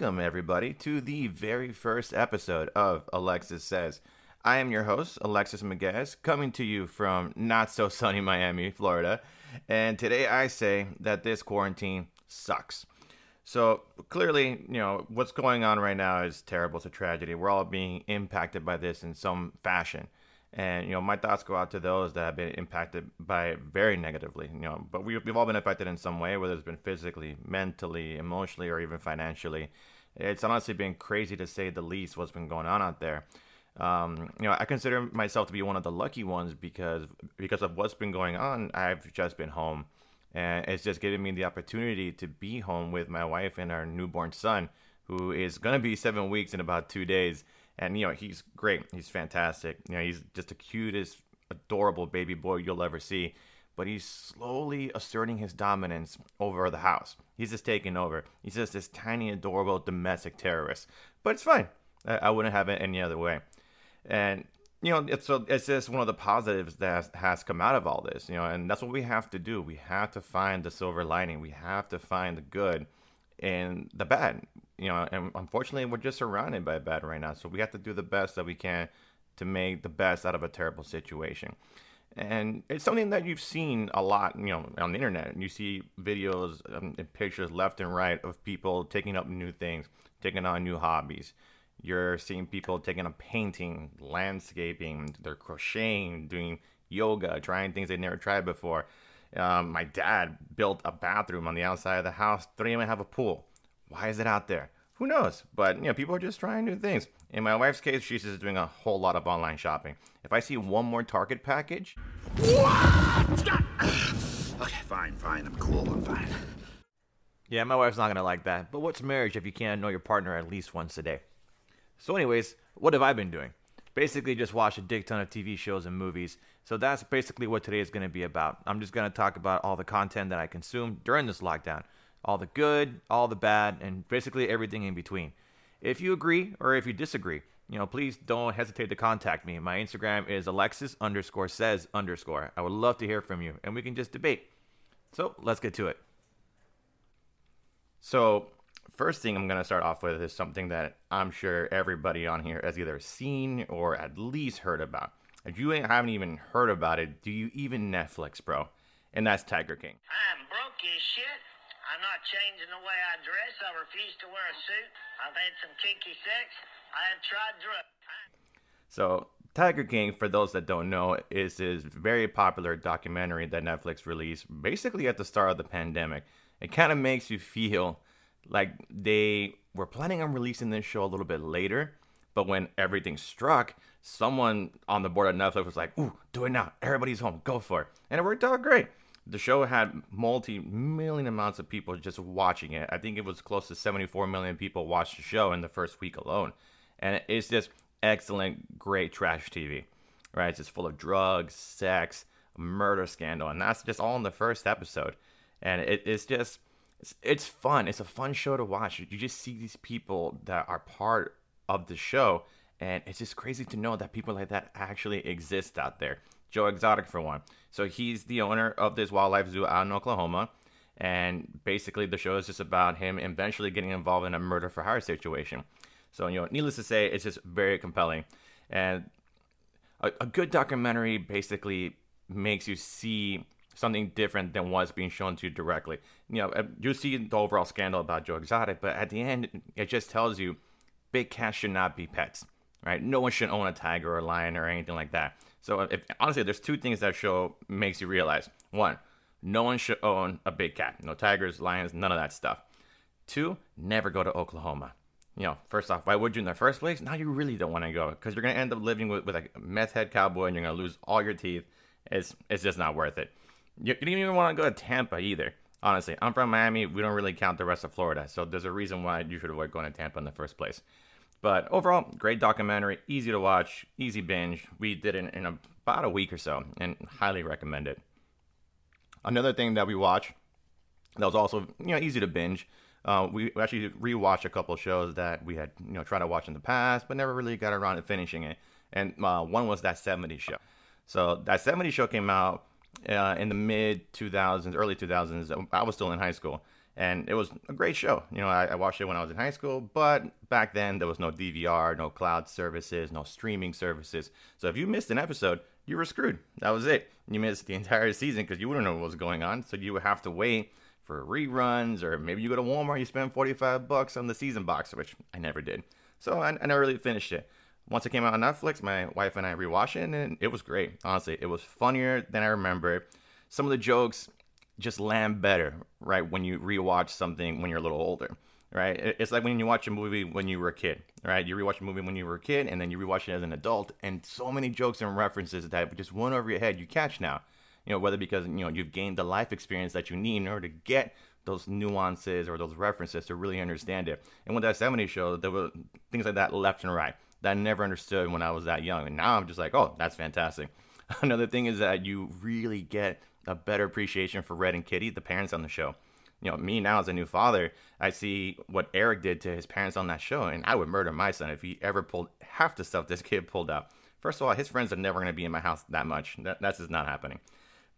welcome everybody to the very first episode of Alexis Says. I am your host, Alexis Miguez, coming to you from not so sunny Miami, Florida. And today I say that this quarantine sucks. So clearly, you know, what's going on right now is terrible. It's a tragedy. We're all being impacted by this in some fashion. And, you know, my thoughts go out to those that have been impacted by it very negatively, you know, but we, we've all been affected in some way, whether it's been physically, mentally, emotionally, or even financially. It's honestly been crazy to say the least what's been going on out there. Um, you know, I consider myself to be one of the lucky ones because because of what's been going on, I've just been home. And it's just given me the opportunity to be home with my wife and our newborn son who is going to be seven weeks in about two days. And you know he's great. He's fantastic. You know he's just the cutest adorable baby boy you'll ever see but he's slowly asserting his dominance over the house he's just taking over he's just this tiny adorable domestic terrorist but it's fine i, I wouldn't have it any other way and you know, it's so it's just one of the positives that has come out of all this, you know, and that's what we have to do. We have to find the silver lining. We have to find the good in the bad, you know, and unfortunately, we're just surrounded by bad right now. So we have to do the best that we can to make the best out of a terrible situation. And it's something that you've seen a lot, you know, on the internet. And You see videos um, and pictures left and right of people taking up new things, taking on new hobbies you're seeing people taking up painting, landscaping, they're crocheting, doing yoga, trying things they've never tried before. Um, my dad built a bathroom on the outside of the house. Don't even have a pool. Why is it out there? Who knows? But you know, people are just trying new things. In my wife's case, she's just doing a whole lot of online shopping. If I see one more Target package, what? Okay, fine, fine. I'm cool. I'm fine. Yeah, my wife's not gonna like that. But what's marriage if you can't know your partner at least once a day? So, anyways, what have I been doing? Basically, just watch a dick ton of TV shows and movies. So, that's basically what today is going to be about. I'm just going to talk about all the content that I consumed during this lockdown all the good, all the bad, and basically everything in between. If you agree or if you disagree, you know, please don't hesitate to contact me. My Instagram is Alexis underscore says underscore. I would love to hear from you and we can just debate. So let's get to it. So first thing I'm going to start off with is something that I'm sure everybody on here has either seen or at least heard about. If you haven't even heard about it, do you even Netflix, bro? And that's Tiger King. I'm broke as shit. I'm not changing the way I dress. I refuse to wear a suit. I've had some kinky sex. I have tried drugs. So, Tiger King, for those that don't know, is this very popular documentary that Netflix released basically at the start of the pandemic. It kind of makes you feel like they were planning on releasing this show a little bit later, but when everything struck, someone on the board at Netflix was like, "Ooh, do it now! Everybody's home, go for it!" And it worked out great. The show had multi-million amounts of people just watching it. I think it was close to 74 million people watched the show in the first week alone, and it's just excellent, great trash TV. Right? It's just full of drugs, sex, murder scandal, and that's just all in the first episode. And it, it's just it's, it's fun. It's a fun show to watch. You just see these people that are part of the show, and it's just crazy to know that people like that actually exist out there. Joe Exotic, for one. So he's the owner of this wildlife zoo out in Oklahoma. And basically, the show is just about him eventually getting involved in a murder for hire situation. So, you know, needless to say, it's just very compelling. And a, a good documentary basically makes you see something different than what's being shown to you directly. You know, uh, you see the overall scandal about Joe Exotic, but at the end, it just tells you big cats should not be pets, right? No one should own a tiger or a lion or anything like that. So, uh, if, honestly, there's two things that show makes you realize. One, no one should own a big cat. No tigers, lions, none of that stuff. Two, never go to Oklahoma. You know, first off, why would you in the first place? Now you really don't want to go because you're going to end up living with, with a meth head cowboy and you're going to lose all your teeth. It's, it's just not worth it. You, you don't even want to go to Tampa either. Honestly, I'm from Miami. We don't really count the rest of Florida, so there's a reason why you should avoid going to Tampa in the first place. But overall, great documentary, easy to watch, easy binge. We did it in about a week or so, and highly recommend it. Another thing that we watch that was also you know easy to binge. Uh, we actually rewatched a couple shows that we had you know tried to watch in the past, but never really got around to finishing it. And uh, one was that 70s show. So that 70s show came out uh, in the mid 2000s, early 2000s. I was still in high school, and it was a great show. You know, I, I, watched it when I was in high school, but back then there was no DVR, no cloud services, no streaming services. So if you missed an episode, you were screwed. That was it. You missed the entire season because you wouldn't know what was going on. So you would have to wait for reruns, or maybe you go to Walmart, you spend 45 bucks on the season box, which I never did. So I, I never really finished it. Once it came out on Netflix, my wife and I rewatched it, and it was great. Honestly, it was funnier than I remember. Some of the jokes just land better, right? When you rewatch something when you're a little older, right? It's like when you watch a movie when you were a kid, right? You rewatch a movie when you were a kid, and then you rewatch it as an adult, and so many jokes and references that just went over your head you catch now. You know, whether because you know you've gained the life experience that you need in order to get those nuances or those references to really understand it. And with that 70s show, there were things like that left and right that I never understood when I was that young. And now I'm just like, oh, that's fantastic. Another thing is that you really get a better appreciation for Red and Kitty, the parents on the show. You know, me now as a new father, I see what Eric did to his parents on that show, and I would murder my son if he ever pulled half the stuff this kid pulled out. First of all, his friends are never going to be in my house that much. That, that's just not happening.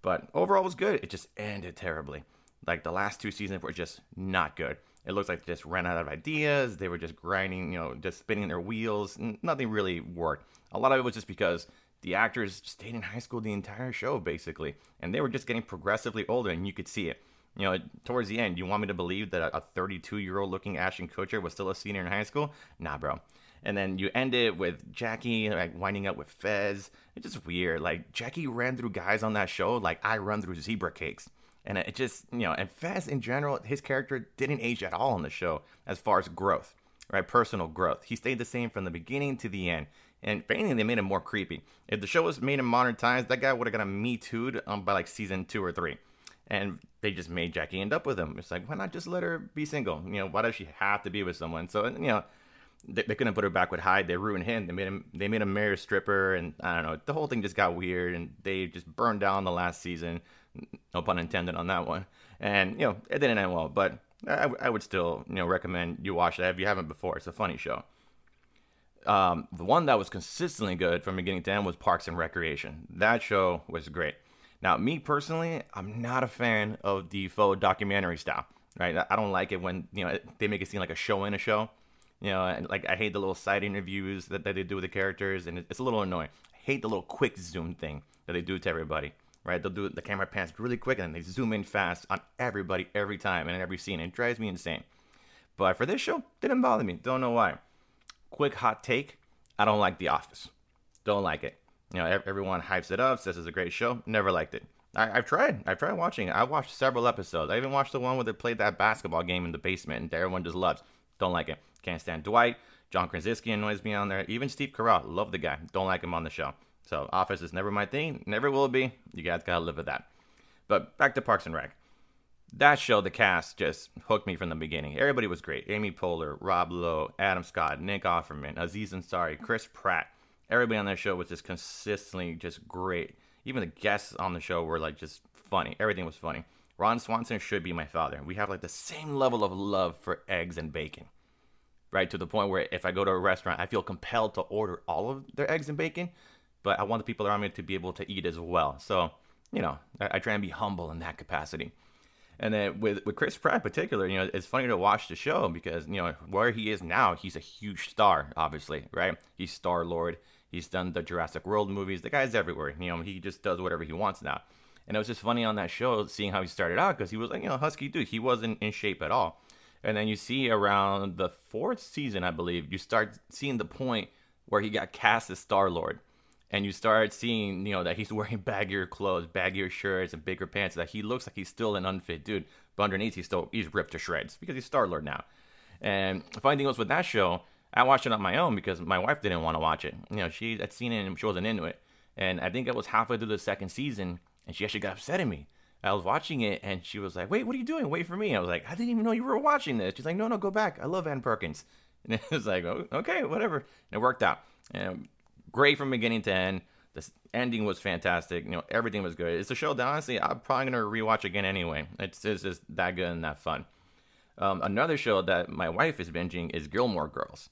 But overall, it was good. It just ended terribly. Like the last two seasons were just not good. It looks like they just ran out of ideas. They were just grinding, you know, just spinning their wheels. Nothing really worked. A lot of it was just because the actors stayed in high school the entire show basically and they were just getting progressively older and you could see it. You know towards the end you want me to believe that a 32 year old looking ashton kutcher was still a senior in high school? Nah bro. And then you end it with jackie like winding up with fez. It's just weird. Like jackie ran through guys on that show like i run through zebra cakes. And it just you know and fez in general his character didn't age at all on the show as far as growth right? Personal growth. He stayed the same from the beginning to the end and if anything, they made him more creepy. If the show was made in modern times, that guy would have got a Me Too'd um, by like season two or three. And they just made Jackie end up with him. It's like, why not just let her be single? You know, why does she have to be with someone? So, you know, they, they couldn't put her back with Hyde. They ruined him. They made him. They made him marry a stripper, and I don't know. The whole thing just got weird, and they just burned down the last season. No pun intended on that one. And you know, it didn't end well. But I, I would still, you know, recommend you watch that if you haven't before. It's a funny show. Um, the one that was consistently good from beginning to end was Parks and Recreation. That show was great. Now, me personally, I'm not a fan of the faux documentary style. Right? I don't like it when you know they make it seem like a show in a show. You know, and like I hate the little side interviews that, that they do with the characters, and it's a little annoying. I hate the little quick zoom thing that they do to everybody. Right? They'll do the camera pans really quick, and then they zoom in fast on everybody every time and every scene. It drives me insane. But for this show, didn't bother me. Don't know why quick hot take I don't like The Office. Don't like it. You know, everyone hypes it up, says it's a great show. Never liked it. I, have tried. I've tried watching it. I watched several episodes. I even watched the one where they played that basketball game in the basement and everyone just loves. Don't like it. Can't stand Dwight. John Krasinski annoys me on there. Even Steve Carell. Love the guy. Don't like him on the show. So Office is never my thing. Never will be. You guys gotta live with that. But back to Parks and Rec that show, the cast just hooked me from the beginning. Everybody was great. Amy Poehler, Rob Lowe, Adam Scott, Nick Offerman, Aziz Ansari, Chris Pratt. Everybody on that show was just consistently just great. Even the guests on the show were like just funny. Everything was funny. Ron Swanson should be my father. We have like the same level of love for eggs and bacon. Right? To the point where if I go to a restaurant, I feel compelled to order all of their eggs and bacon, but I want the people around me to be able to eat as well. So, you know, I, I try and be humble in that capacity. And then with, with Chris Pratt in particular, you know, it's funny to watch the show because, you know, where he is now, he's a huge star, obviously, right? He's Star Lord. He's done the Jurassic World movies. The guy's everywhere. You know, he just does whatever he wants now. And it was just funny on that show seeing how he started out because he was like, you know, husky dude. He wasn't in shape at all. And then you see around the fourth season, I believe, you start seeing the point where he got cast as Star Lord and you start seeing, you know, that he's wearing baggier clothes, baggier shirts, and bigger pants. That he looks like he's still an unfit dude, but underneath he's still he's ripped to shreds because he's Star Lord now. And the funny thing was with that show, I watched it on my own because my wife didn't want to watch it. You know, she had seen it and she wasn't into it. And I think it was halfway through the second season, and she actually got upset at me. I was watching it, and she was like, "Wait, what are you doing? Wait for me." I was like, "I didn't even know you were watching this." She's like, "No, no, go back. I love Ann Perkins." And it was like, oh, "Okay, whatever." And it worked out. And great from beginning to end. The ending was fantastic. You know, everything was good. It's a show that honestly I'm probably gonna rewatch again anyway. It's, it's just that good and that fun. Um, another show that my wife is binging is Gilmore Girls.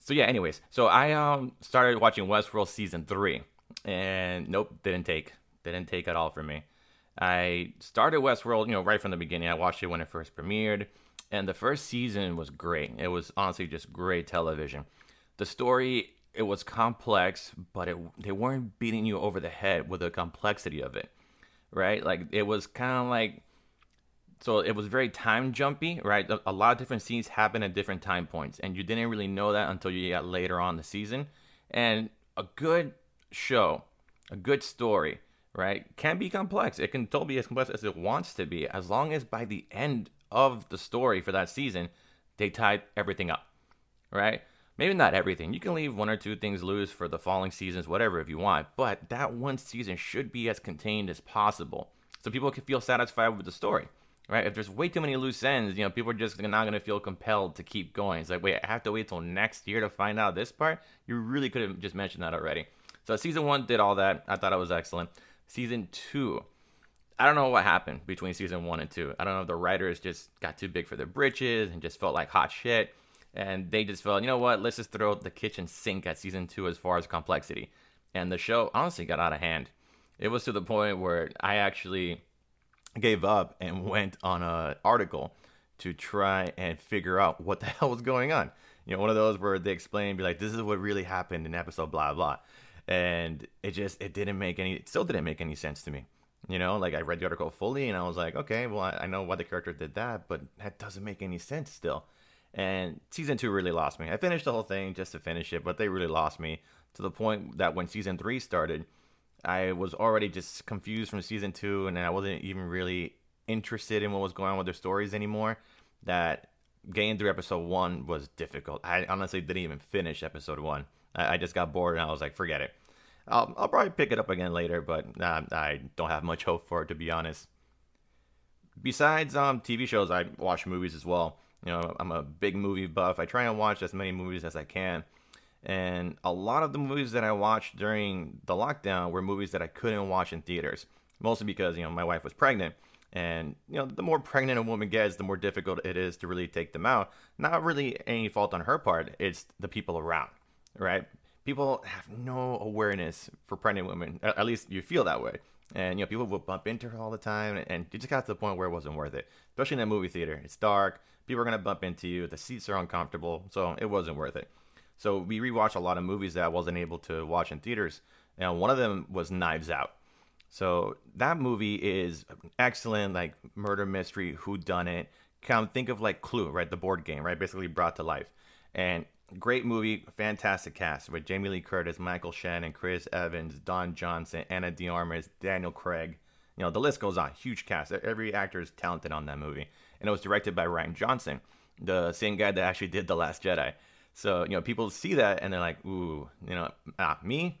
So yeah, anyways, so I um started watching Westworld season three, and nope, didn't take, didn't take at all for me. I started Westworld, you know, right from the beginning. I watched it when it first premiered, and the first season was great. It was honestly just great television. The story it was complex, but it they weren't beating you over the head with the complexity of it, right? Like it was kind of like so it was very time jumpy, right? A, lot of different scenes happen at different time points, and you didn't really know that until you got later on the season. And a good show, a good story, right, can be complex. It can totally be as complex as it wants to be, as long as by the end of the story for that season, they tied everything up, right? Maybe not everything. You can leave one or two things loose for the following seasons, whatever, if you want. But that one season should be as contained as possible, so people can feel satisfied with the story right? If there's way too many loose ends, you know, people are just not going to feel compelled to keep going. It's like, wait, I have to wait till next year to find out this part. You really could have just mentioned that already. So season one did all that. I thought it was excellent. Season two, I don't know what happened between season one and two. I don't know if the writers just got too big for their britches and just felt like hot shit. And they just felt, you know what, let's just throw the kitchen sink at season two as far as complexity. And the show honestly got out of hand. It was to the point where I actually gave up and went on an article to try and figure out what the hell was going on. You know, one of those where they explain, be like, this is what really happened in episode blah blah, and it just it didn't make any, it still didn't make any sense to me. You know, like I read the article fully and I was like, okay, well I, I know why the character did that, but that doesn't make any sense still. And season two really lost me. I finished the whole thing just to finish it, but they really lost me to the point that when season three started, I was already just confused from season two, and I wasn't even really interested in what was going on with their stories anymore. That getting through episode one was difficult. I honestly didn't even finish episode one. I, I just got bored, and I was like, forget it. I'll, I'll probably pick it up again later, but uh, I don't have much hope for it, to be honest. Besides um, TV shows, I watch movies as well. You know, I'm a big movie buff. I try and watch as many movies as I can. And a lot of the movies that I watched during the lockdown were movies that I couldn't watch in theaters, mostly because, you know, my wife was pregnant. And, you know, the more pregnant a woman gets, the more difficult it is to really take them out. Not really any fault on her part, it's the people around, right? People have no awareness for pregnant women. At least you feel that way. And, you know, people will bump into her all the time. And it just got to the point where it wasn't worth it, especially in a movie theater. It's dark. People are going to bump into you. The seats are uncomfortable. So it wasn't worth it. So we rewatched a lot of movies that I wasn't able to watch in theaters. And one of them was Knives Out. So that movie is excellent, like murder mystery, who done it. Of think of like Clue, right? The board game, right? Basically brought to life. And great movie, fantastic cast with Jamie Lee Curtis, Michael Shannon, Chris Evans, Don Johnson, Ana de Armas, Daniel Craig. You know, the list goes on. Huge cast. Every actor is talented on that movie. And it was directed by Rian Johnson, the same guy that actually did The Last Jedi. So, you know, people see that and they're like, ooh, you know, ah, me,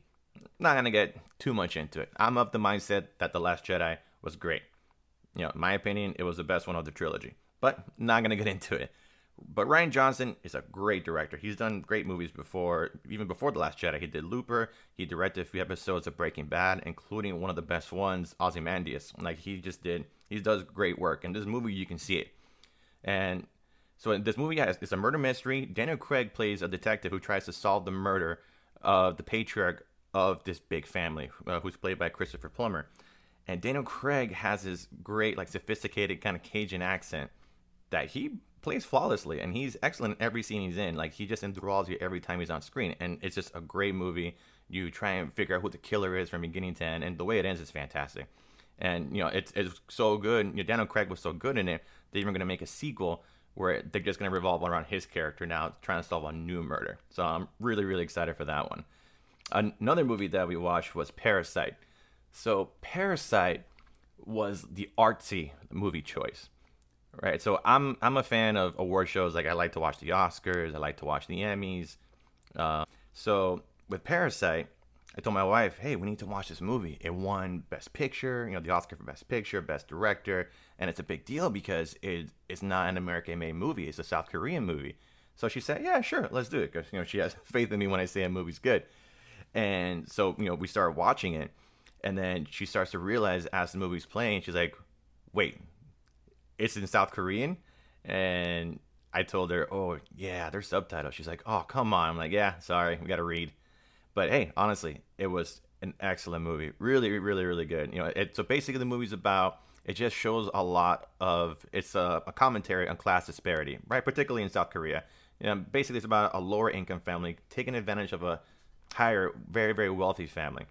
not gonna get too much into it. I'm of the mindset that The Last Jedi was great. You know, in my opinion, it was the best one of the trilogy. But not gonna get into it. But Rian Johnson is a great director. He's done great movies before, even before The Last Jedi. He did Looper. He directed a few episodes of Breaking Bad, including one of the best ones, Ozymandias. Like he just did, he does great work. And this movie, you can see it. And so this movie has it's a murder mystery. Daniel Craig plays a detective who tries to solve the murder of the patriarch of this big family, uh, who's played by Christopher Plummer. And Daniel Craig has his great, like, sophisticated kind of Cajun accent that he plays flawlessly, and he's excellent in every scene he's in. Like, he just enthralls you every time he's on screen, and it's just a great movie. You try and figure out who the killer is from beginning to end, and the way it ends is fantastic. And you know, it's it's so good. You know, Daniel Craig was so good in it. They're even going to make a sequel where they're just going to revolve around his character now, trying to solve a new murder. So I'm really, really excited for that one. Another movie that we watched was Parasite. So Parasite was the artsy movie choice, right? So I'm I'm a fan of award shows. Like I like to watch the Oscars. I like to watch the Emmys. Uh, so with Parasite, I told my wife, "Hey, we need to watch this movie. It won Best Picture, you know, the Oscar for Best Picture, Best Director, and it's a big deal because it, it's not an American-made movie; it's a South Korean movie." So she said, "Yeah, sure, let's do it," because you know she has faith in me when I say a movie's good. And so you know we started watching it, and then she starts to realize as the movie's playing, she's like, "Wait, it's in South Korean," and I told her, "Oh yeah, there's subtitles." She's like, "Oh come on!" I'm like, "Yeah, sorry, we got to read." But hey, honestly, it was an excellent movie. Really, really, really good. You know, it, so basically the movie's about it just shows a lot of it's a, a commentary on class disparity, right? Particularly in South Korea. You know, basically it's about a lower income family taking advantage of a higher, very, very wealthy family,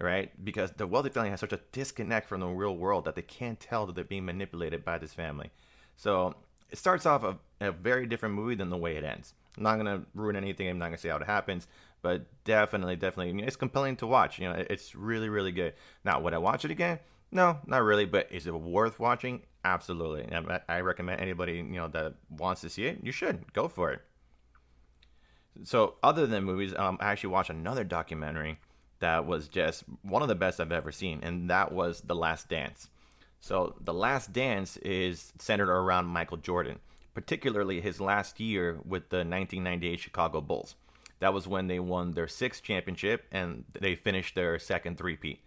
right? Because the wealthy family has such a disconnect from the real world that they can't tell that they're being manipulated by this family. So it starts off a, a very different movie than the way it ends. I'm not gonna ruin anything. I'm not gonna say how it happens, but definitely, definitely, I mean, it's compelling to watch. You know, it's really, really good. Now, would I watch it again? No, not really. But is it worth watching? Absolutely. I recommend anybody you know that wants to see it. You should go for it. So, other than movies, um, I actually watched another documentary that was just one of the best I've ever seen, and that was The Last Dance. So, The Last Dance is centered around Michael Jordan, particularly his last year with the 1998 Chicago Bulls. That was when they won their sixth championship and they finished their second three-peat.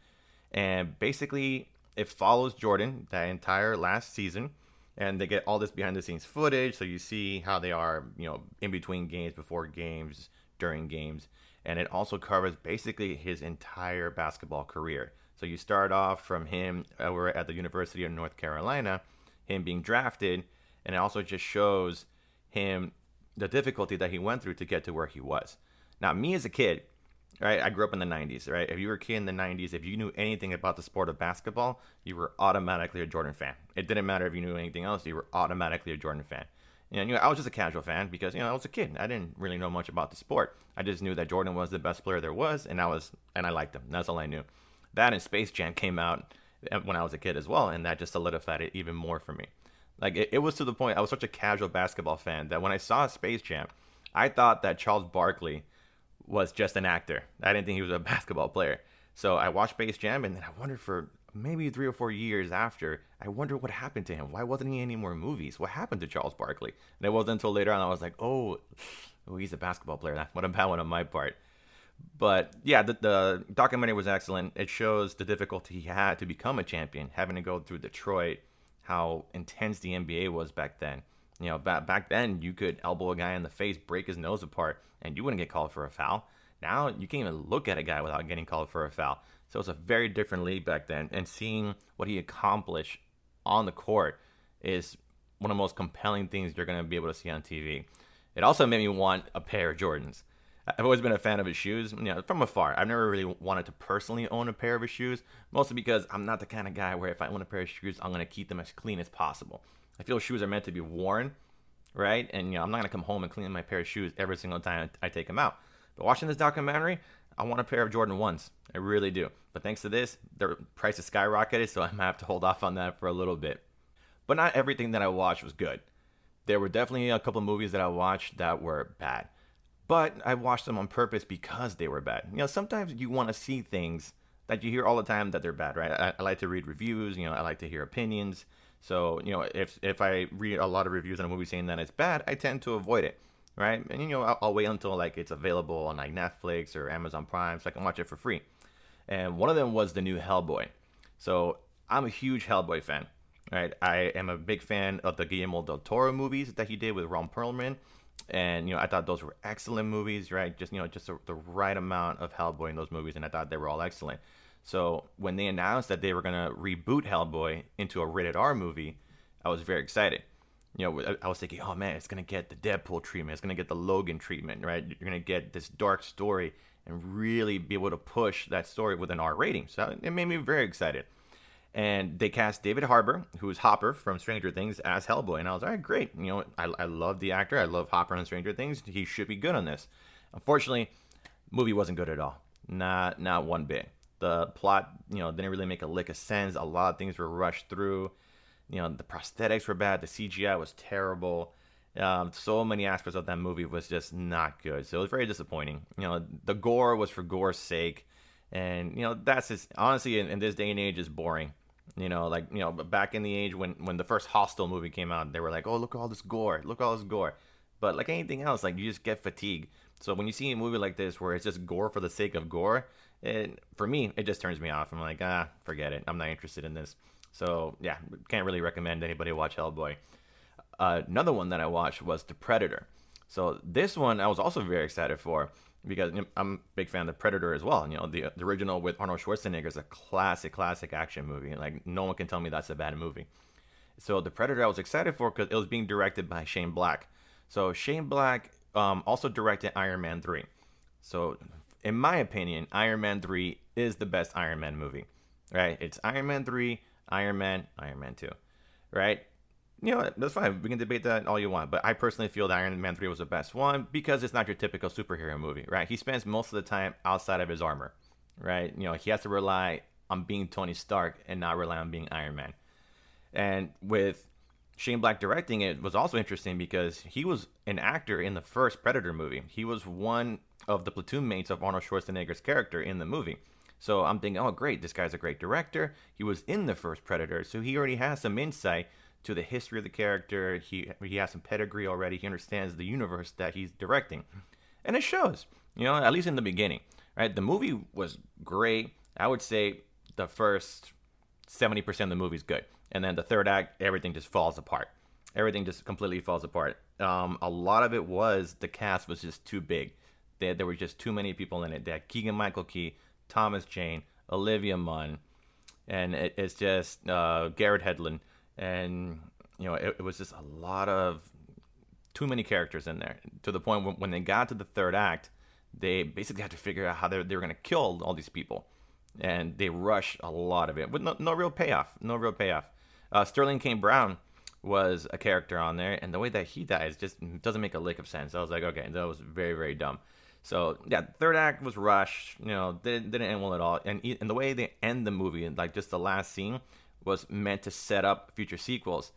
And basically, it follows Jordan that entire last season, and they get all this behind-the-scenes footage. So you see how they are, you know, in between games, before games, during games, and it also covers basically his entire basketball career. So you start off from him uh, over at the University of North Carolina, him being drafted, and it also just shows him the difficulty that he went through to get to where he was. Now, me as a kid, right, I grew up in the 90s, right? If you were a kid in the 90s, if you knew anything about the sport of basketball, you were automatically a Jordan fan. It didn't matter if you knew anything else, you were automatically a Jordan fan. You know, I was just a casual fan because you know I was a kid. I didn't really know much about the sport. I just knew that Jordan was the best player there was, and I was and I liked him. That's all I knew. That and Space Jam came out eh, when I was a kid as well, and that just solidified it even more for me. Like it, it, was to the point I was such a casual basketball fan that when I saw Space Jam, I thought that Charles Barkley was just an actor. I didn't think he was a basketball player. So I watched Space Jam and then I wondered for maybe three or four years after, I wonder what happened to him. Why wasn't he in any more movies? What happened to Charles Barkley? And it wasn't until later on I was like, oh, oh he's a basketball player. What a bad one on my part. But yeah, the, the documentary was excellent. It shows the difficulty he had to become a champion, having to go through Detroit, how intense the NBA was back then. You know, back then you could elbow a guy in the face, break his nose apart, and you wouldn't get called for a foul. Now you can't even look at a guy without getting called for a foul. So it's a very different league back then. And seeing what he accomplished on the court is one of the most compelling things you're going to be able to see on TV. It also made me want a pair of Jordans. I've always been a fan of his shoes, you know, from afar. I've never really wanted to personally own a pair of his shoes, mostly because I'm not the kind of guy where if I own a pair of shoes, I'm going to keep them as clean as possible. I feel shoes are meant to be worn, right? And you know, I'm not going to come home and clean my pair of shoes every single time I take them out. But watching this documentary, I want a pair of Jordan 1s. I really do. But thanks to this, their price has skyrocketed, so I might have to hold off on that for a little bit. But not everything that I watched was good. There were definitely a couple of movies that I watched that were bad but I watched them on purpose because they were bad. You know, sometimes you want to see things that you hear all the time that they're bad, right? I, I, like to read reviews. You know, I like to hear opinions. So you know, if if I read a lot of reviews on a movie saying that it's bad, I tend to avoid it, right? And you know, I'll, I'll wait until like it's available on like Netflix or Amazon Prime so I can watch it for free. And one of them was the new Hellboy. So I'm a huge Hellboy fan, right? I am a big fan of the Guillermo del Toro movies that he did with Ron Perlman and you know I thought those were excellent movies, right? Just you know just a, the right amount of Hellboy in those movies, and I thought they were all excellent. So when they announced that they were gonna reboot Hellboy into a rated R movie, I was very excited. You know, I was thinking, oh man, it's gonna get the Deadpool treatment, it's gonna get the Logan treatment, right? You're gonna get this dark story and really be able to push that story with an R rating. So it made me very excited and they cast David Harbour, who is Hopper from Stranger Things, as Hellboy. And I was all right, great. You know, I, I love the actor. I love Hopper on Stranger Things. He should be good on this. Unfortunately, movie wasn't good at all. Not not one bit. The plot, you know, didn't really make a lick of sense. A lot of things were rushed through. You know, the prosthetics were bad. The CGI was terrible. Um, so many aspects of that movie was just not good. So it was very disappointing. You know, the gore was for gore's sake. And, you know, that's just, honestly, in, in this day and age, is boring. You know, like you know, back in the age when when the first Hostel movie came out, they were like, "Oh, look at all this gore! Look at all this gore!" But like anything else, like you just get fatigued. So when you see a movie like this where it's just gore for the sake of gore, it for me it just turns me off. I'm like, ah, forget it. I'm not interested in this. So yeah, can't really recommend anybody watch Hellboy. Uh, another one that I watched was The Predator. So this one I was also very excited for. because you know, I'm a big fan of the Predator as well. You know, the the original with Arnold Schwarzenegger is a classic, classic action movie. Like no one can tell me that's a bad movie. So the Predator I was excited for because it was being directed by Shane Black. So Shane Black um, also directed Iron Man three. So in my opinion, Iron Man three is the best Iron Man movie. Right? It's Iron Man three, Iron Man, Iron Man two. Right? you know, that's fine. We can debate that all you want. But I personally feel that Iron Man 3 was the best one because it's not your typical superhero movie, right? He spends most of the time outside of his armor, right? You know, he has to rely on being Tony Stark and not rely on being Iron Man. And with Shane Black directing it was also interesting because he was an actor in the first Predator movie. He was one of the platoon mates of Arnold Schwarzenegger's character in the movie. So I'm thinking, oh, great, this guy's a great director. He was in the first Predator, so he already has some insight to the history of the character. He he has some pedigree already. He understands the universe that he's directing, and it shows. You know, at least in the beginning, right? The movie was great. I would say the first seventy percent of the movie is good, and then the third act, everything just falls apart. Everything just completely falls apart. Um, a lot of it was the cast was just too big. There, there were just too many people in it. They had Keegan Michael Key, Thomas Jane, Olivia Munn, and it, it's just uh, Garrett Hedlund. And you know it, it, was just a lot of too many characters in there to the point when, when they got to the third act they basically had to figure out how they, they were going to kill all these people. And they rushed a lot of it with no, no real payoff no real payoff. Uh, sterling K. Brown was a character on there and the way that he dies just doesn't make a lick of sense. I was like okay that was very very dumb so yeah third act was rushed you know didn't, didn't end well at all and, and the way they end the movie like just the last scene was meant to set up future sequels.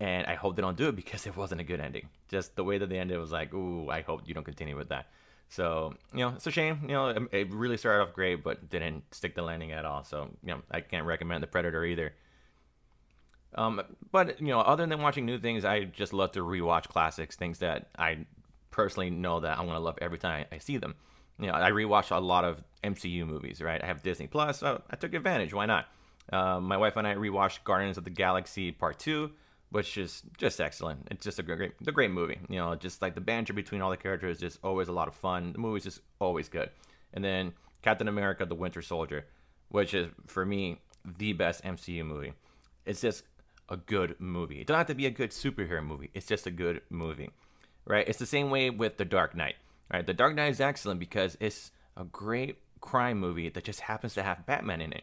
And I hope they don't do it because it wasn't a good ending. Just the way that they ended was like, ooh, I hope you don't continue with that. So, you know, it's a shame. You know, it really started off great, but didn't stick the landing at all. So, you know, I can't recommend The Predator either. Um, but, you know, other than watching new things, I just love to rewatch classics, things that I personally know that I'm to love every time I see them. You know, I rewatch a lot of MCU movies, right? I have Disney Plus, so I took advantage. Why not? Uh, my wife and I rewatched Guardians of the Galaxy Part Two, which is just excellent. It's just a great, a great movie. You know, just like the banter between all the characters is just always a lot of fun. The movie's just always good. And then Captain America: The Winter Soldier, which is for me the best MCU movie. It's just a good movie. It doesn't have to be a good superhero movie. It's just a good movie, right? It's the same way with The Dark Knight. Right? The Dark Knight is excellent because it's a great crime movie that just happens to have Batman in it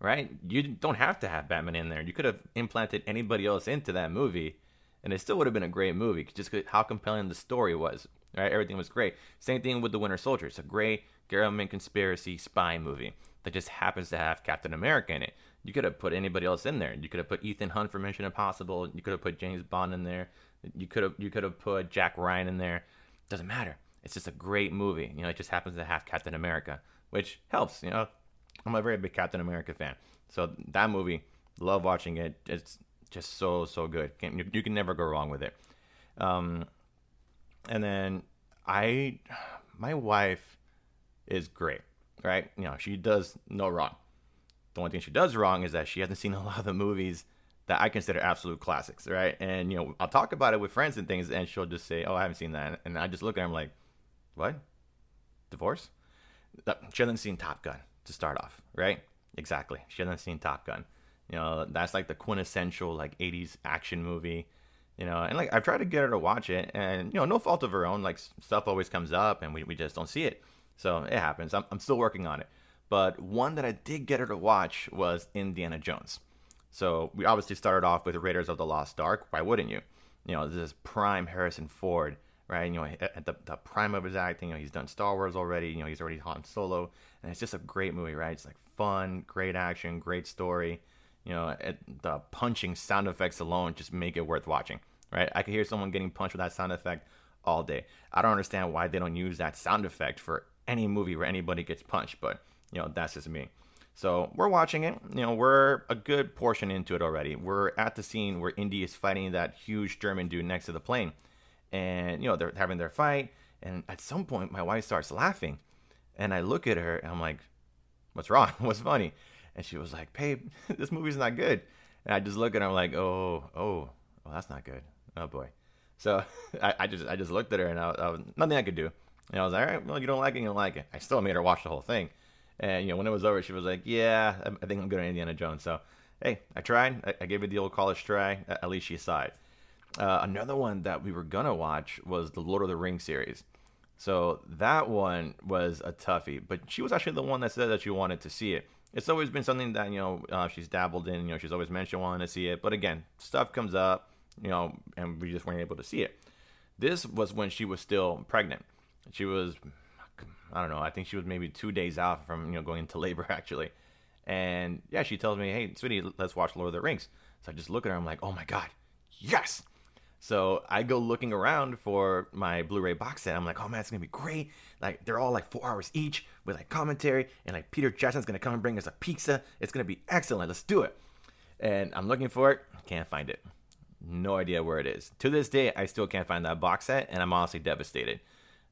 right? You don't have to have Batman in there. You could have implanted anybody else into that movie, and it still would have been a great movie. Just how compelling the story was, right? Everything was great. Same thing with the Winter Soldier. It's a great government conspiracy spy movie that just happens to have Captain America in it. You could have put anybody else in there. You could have put Ethan Hunt for Mission Impossible. You could have put James Bond in there. You could have you could have put Jack Ryan in there. Doesn't matter. It's just a great movie. You know, it just happens to have Captain America, which helps. You know, I'm a very big Captain America fan. So that movie, love watching it. It's just so so good. You, can never go wrong with it. Um, and then I, my wife, is great. Right? You know, she does no wrong. The only thing she does wrong is that she hasn't seen a lot of the movies that I consider absolute classics, right? And you know, I'll talk about it with friends and things, and she'll just say, "Oh, I haven't seen that," and I just look at her, I'm like, "What? Divorce?" She hasn't seen Top Gun to start off, right? Exactly. She hasn't seen Top Gun. You know, that's like the quintessential like 80s action movie. You know, and like I've tried to get her to watch it, and you know, no fault of her own. Like stuff always comes up, and we, we just don't see it. So it happens. I'm I'm still working on it. But one that I did get her to watch was Indiana Jones. So we obviously started off with Raiders of the Lost Ark. Why wouldn't you? You know, this is prime Harrison Ford right? You know, at the, the prime of his acting, you know, he's done Star Wars already. You know, he's already Han Solo, and it's just a great movie, right? It's like fun, great action, great story. You know, the punching sound effects alone just make it worth watching, right? I could hear someone getting punched with that sound effect all day. I don't understand why they don't use that sound effect for any movie where anybody gets punched, but you know, that's just me. So we're watching it. You know, we're a good portion into it already. We're at the scene where Indy is fighting that huge German dude next to the plane. And you know they're having their fight. And at some point my wife starts laughing. And i look at her and i'm like what's wrong? What's funny? And she was like babe this movie's not good. And i just look at her i'm like oh oh well that's not good. Oh boy. So I, I just i just looked at her and I, I was nothing i could do. And I was like, all right, well, you don't like it, you don't like it. I still made her watch the whole thing. And, you know, when it was over, she was like, yeah, I think I'm good at Indiana Jones. So, hey, I tried. I, gave it the old college try. At least she it. Uh, another one that we were to watch was the Lord of the Rings series. So that one was a toughie, but she was actually the one that said that she wanted to see it. It's always been something that, you know, uh, she's dabbled in. You know, she's always mentioned wanting to see it. But again, stuff comes up, you know, and we just weren't able to see it. This was when she was still pregnant. She was, I don't know, I think she was maybe two days out from, you know, going into labor actually. And yeah, she tells me, hey, sweetie, let's watch Lord of the Rings. So I just look at her, I'm like, oh my God, yes! So I go looking around for my Blu-ray box set. I'm like, oh man, it's gonna be great. Like they're all like four hours each with like commentary, and like Peter Jackson's gonna come and bring us a pizza. It's gonna be excellent. Let's do it. And I'm looking for it, can't find it. No idea where it is. To this day, I still can't find that box set, and I'm honestly devastated.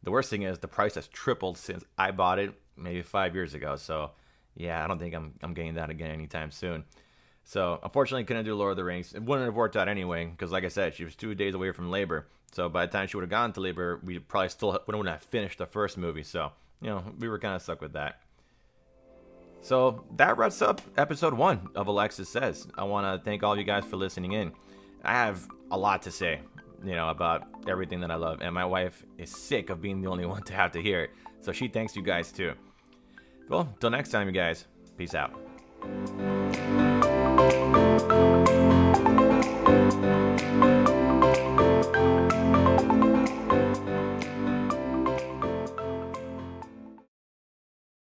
The worst thing is the price has tripled since I bought it maybe five years ago. So yeah, I don't think I'm I'm getting that again anytime soon. So unfortunately, couldn't do Lord of the Rings. It wouldn't have worked out anyway, because like I said, she was two days away from labor. So by the time she would have gone to labor, we probably still wouldn't have finished the first movie. So you know, we were kind of stuck with that. So that wraps up episode one of Alexis Says. I want to thank all of you guys for listening in. I have a lot to say, you know, about everything that I love, and my wife is sick of being the only one to have to hear it. So she thanks you guys too. Well, till next time, you guys. Peace out.